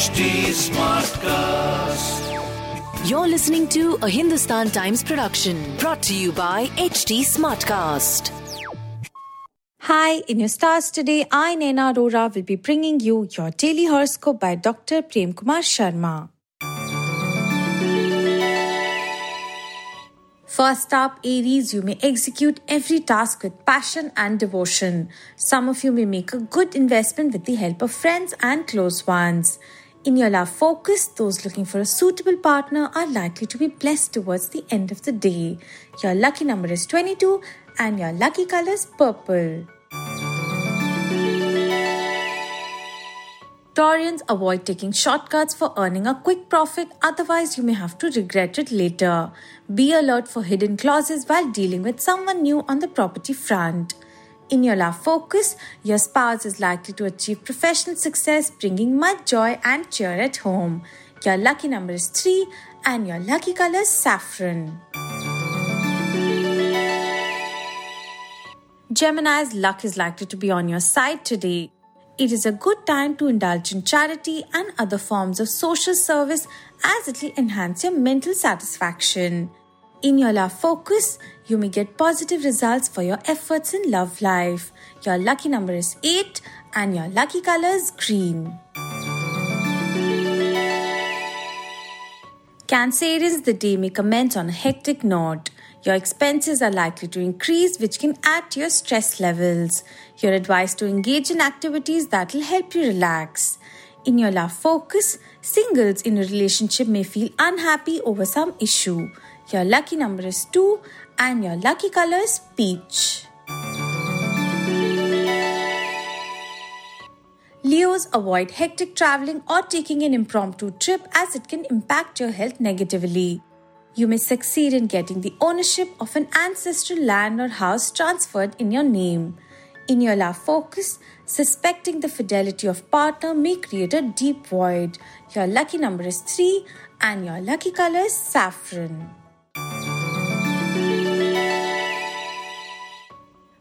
HT Smartcast. You're listening to a Hindustan Times production brought to you by HT Smartcast. Hi, in your stars today, I, Naina Arora, will be bringing you your daily horoscope by Dr. Prem Kumar Sharma. First up, Aries, you may execute every task with passion and devotion. Some of you may make a good investment with the help of friends and close ones. In your love focus, those looking for a suitable partner are likely to be blessed towards the end of the day. Your lucky number is 22 and your lucky color is purple. Taurians avoid taking shortcuts for earning a quick profit, otherwise, you may have to regret it later. Be alert for hidden clauses while dealing with someone new on the property front. In your love focus, your spouse is likely to achieve professional success, bringing much joy and cheer at home. Your lucky number is 3 and your lucky color is saffron. Gemini's luck is likely to be on your side today. It is a good time to indulge in charity and other forms of social service as it will enhance your mental satisfaction. In your love focus, you may get positive results for your efforts in love life. Your lucky number is 8 and your lucky color is green. Cancerians, the day may commence on a hectic note. Your expenses are likely to increase, which can add to your stress levels. You're advised to engage in activities that will help you relax. In your love focus, singles in a relationship may feel unhappy over some issue. Your lucky number is 2 and your lucky color is peach. Leos avoid hectic traveling or taking an impromptu trip as it can impact your health negatively. You may succeed in getting the ownership of an ancestral land or house transferred in your name. In your love focus, suspecting the fidelity of partner may create a deep void. Your lucky number is 3 and your lucky color is saffron.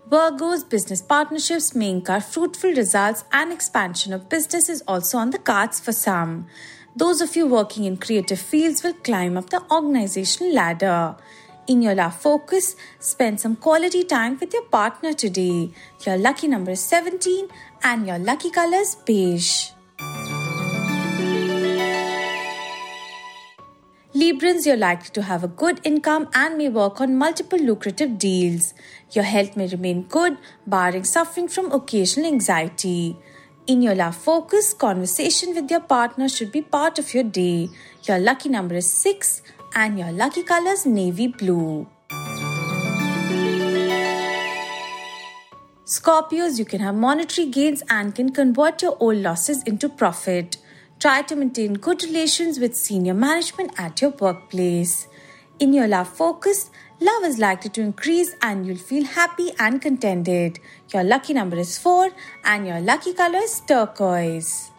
Virgo's business partnerships may incur fruitful results and expansion of business is also on the cards for some. Those of you working in creative fields will climb up the organizational ladder. In your love focus, spend some quality time with your partner today. Your lucky number is 17 and your lucky color is beige. Librans, you're likely to have a good income and may work on multiple lucrative deals. Your health may remain good, barring suffering from occasional anxiety. In your love focus, conversation with your partner should be part of your day. Your lucky number is 6 and your lucky color is navy blue. Scorpios, you can have monetary gains and can convert your old losses into profit. Try to maintain good relations with senior management at your workplace. In your love focus, love is likely to increase and you'll feel happy and contented. Your lucky number is 4 and your lucky color is turquoise.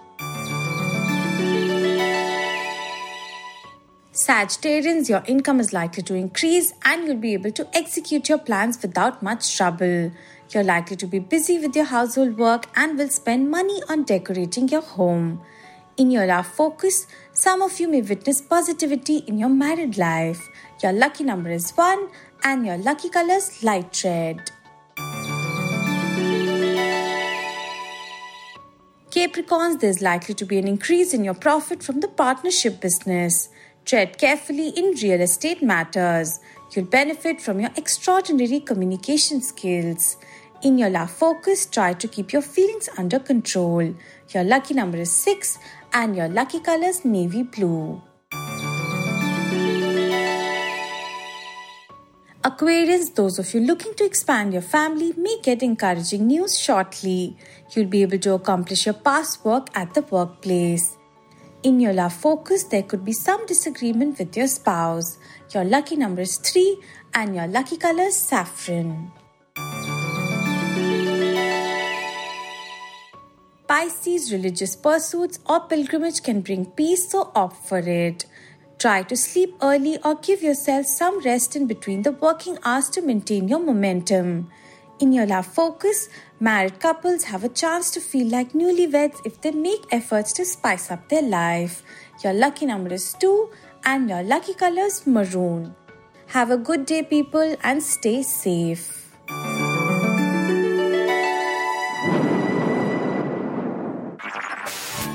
Sagittarians, your income is likely to increase and you'll be able to execute your plans without much trouble. You're likely to be busy with your household work and will spend money on decorating your home. In your love focus, some of you may witness positivity in your married life. Your lucky number is 1 and your lucky colors light red. Capricorns, there's likely to be an increase in your profit from the partnership business. Tread carefully in real estate matters. You'll benefit from your extraordinary communication skills. In your love focus, try to keep your feelings under control. Your lucky number is 6 and your lucky color is navy blue. Aquarius, those of you looking to expand your family may get encouraging news shortly. You'll be able to accomplish your past work at the workplace. In your love focus, there could be some disagreement with your spouse. Your lucky number is 3 and your lucky color is saffron. Pisces, religious pursuits or pilgrimage can bring peace, so opt for it. Try to sleep early or give yourself some rest in between the working hours to maintain your momentum. In your love focus, married couples have a chance to feel like newlyweds if they make efforts to spice up their life. Your lucky number is 2 and your lucky colors maroon. Have a good day, people, and stay safe.